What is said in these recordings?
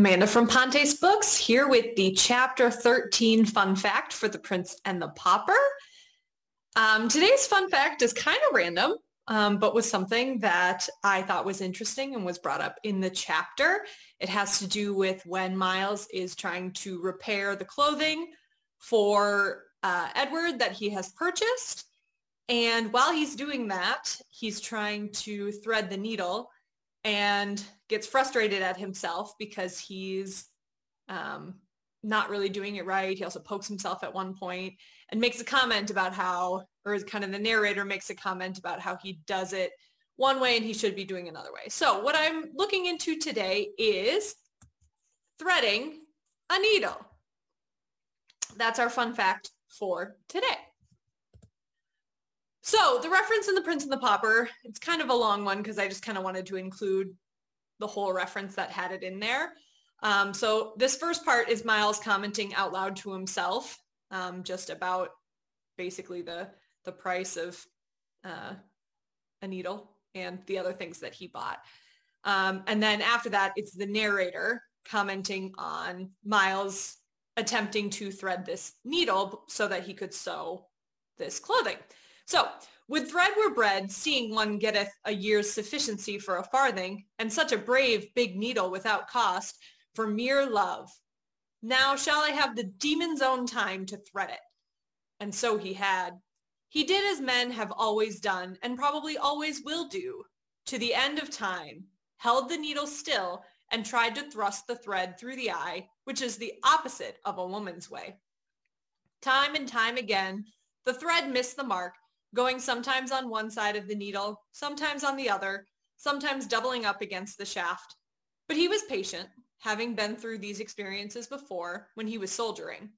Amanda from Pontes Books here with the chapter 13 fun fact for the Prince and the Pauper. Um, today's fun fact is kind of random, um, but was something that I thought was interesting and was brought up in the chapter. It has to do with when Miles is trying to repair the clothing for uh, Edward that he has purchased. And while he's doing that, he's trying to thread the needle and gets frustrated at himself because he's um, not really doing it right. He also pokes himself at one point and makes a comment about how, or kind of the narrator makes a comment about how he does it one way and he should be doing another way. So what I'm looking into today is threading a needle. That's our fun fact for today. So the reference in The Prince and the Pauper, it's kind of a long one because I just kind of wanted to include the whole reference that had it in there. Um, so this first part is Miles commenting out loud to himself um, just about basically the, the price of uh, a needle and the other things that he bought. Um, and then after that, it's the narrator commenting on Miles attempting to thread this needle so that he could sew this clothing. So, with thread were bred, seeing one getteth a year's sufficiency for a farthing, and such a brave big needle without cost, for mere love. Now shall I have the demon's own time to thread it. And so he had. He did as men have always done, and probably always will do, to the end of time, held the needle still, and tried to thrust the thread through the eye, which is the opposite of a woman's way. Time and time again, the thread missed the mark, going sometimes on one side of the needle, sometimes on the other, sometimes doubling up against the shaft. But he was patient, having been through these experiences before when he was soldiering.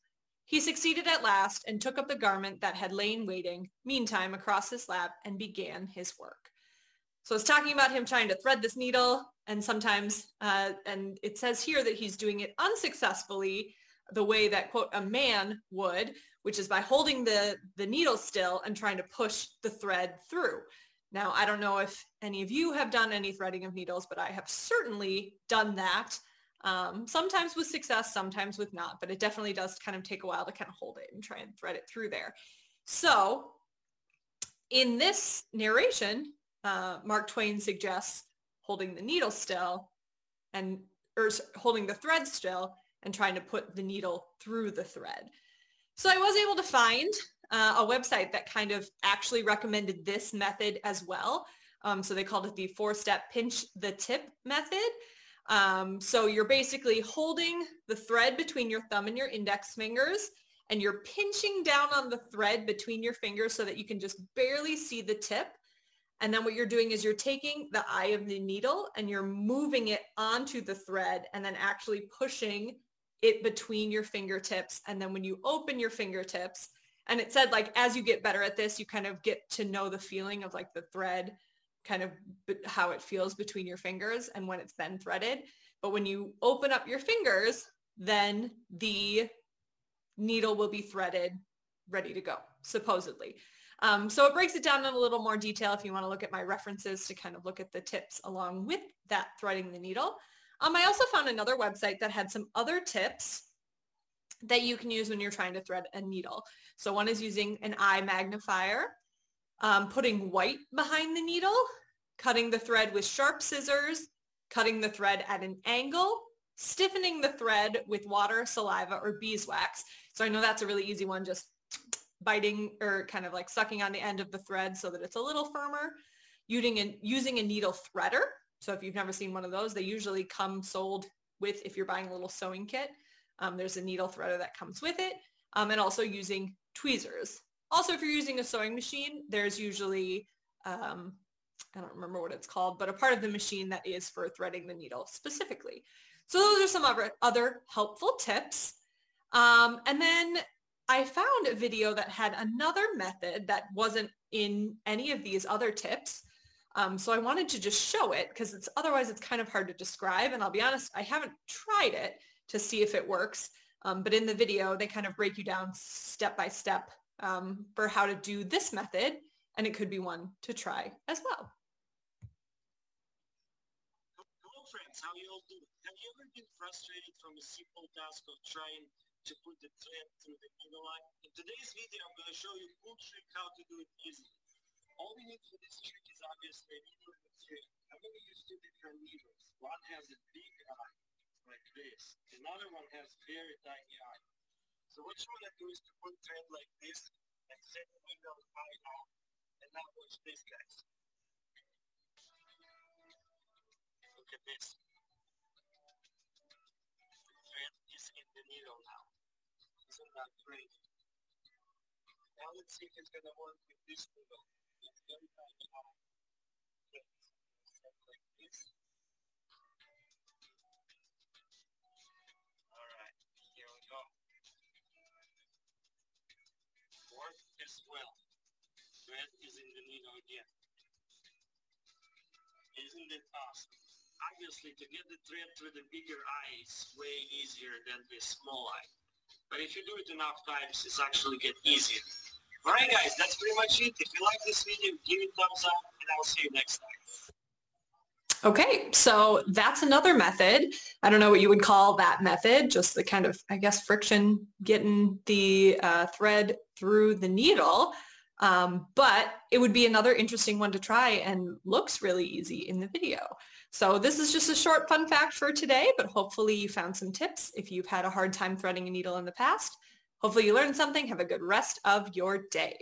He succeeded at last and took up the garment that had lain waiting, meantime, across his lap and began his work. So it's talking about him trying to thread this needle and sometimes, uh, and it says here that he's doing it unsuccessfully the way that, quote, a man would, which is by holding the, the needle still and trying to push the thread through. Now, I don't know if any of you have done any threading of needles, but I have certainly done that. Um, sometimes with success, sometimes with not, but it definitely does kind of take a while to kind of hold it and try and thread it through there. So in this narration, uh, Mark Twain suggests holding the needle still and or holding the thread still and trying to put the needle through the thread. So I was able to find uh, a website that kind of actually recommended this method as well. Um, so they called it the four-step pinch the tip method. Um, so you're basically holding the thread between your thumb and your index fingers and you're pinching down on the thread between your fingers so that you can just barely see the tip. And then what you're doing is you're taking the eye of the needle and you're moving it onto the thread and then actually pushing it between your fingertips. And then when you open your fingertips, and it said like, as you get better at this, you kind of get to know the feeling of like the thread, kind of how it feels between your fingers and when it's then threaded. But when you open up your fingers, then the needle will be threaded, ready to go, supposedly. Um, so it breaks it down in a little more detail if you want to look at my references to kind of look at the tips along with that threading the needle. Um, I also found another website that had some other tips that you can use when you're trying to thread a needle. So one is using an eye magnifier, um, putting white behind the needle, cutting the thread with sharp scissors, cutting the thread at an angle, stiffening the thread with water, saliva, or beeswax. So I know that's a really easy one, just biting or kind of like sucking on the end of the thread so that it's a little firmer. Using a, using a needle threader, so if you've never seen one of those, they usually come sold with, if you're buying a little sewing kit, um, there's a needle threader that comes with it, um, and also using tweezers. Also, if you're using a sewing machine, there's usually, um, I don't remember what it's called, but a part of the machine that is for threading the needle specifically. So those are some other, other helpful tips. Um, and then I found a video that had another method that wasn't in any of these other tips. Um, so I wanted to just show it because it's otherwise it's kind of hard to describe. And I'll be honest, I haven't tried it to see if it works. Um, but in the video, they kind of break you down step by step um, for how to do this method. And it could be one to try as well. Hello friends, how you all doing? Have you ever been frustrated from a simple task of trying to put the thread through the needle line? In today's video, I'm going to show you cool trick how to do it easily. All we need for this trick is obviously needle and a thread. I'm going to use two different needles. One has a big eye, like this. Another one has very tiny eye. So what you want to do is to put thread like this and set the needle eye out. And now watch this, guys. Look at this. The thread is in the needle now. Isn't that great? Now let's see if it's going to work with this needle. Well. Thread is in the needle again. Isn't it awesome? Obviously, to get the thread through the bigger eye is way easier than the small eye. But if you do it enough times, it's actually get easier. Alright guys, that's pretty much it. If you like this video, give it a thumbs up and I'll see you next time. Okay, so that's another method. I don't know what you would call that method, just the kind of, I guess, friction getting the uh, thread through the needle. Um, but it would be another interesting one to try and looks really easy in the video. So this is just a short fun fact for today, but hopefully you found some tips if you've had a hard time threading a needle in the past. Hopefully you learned something. Have a good rest of your day.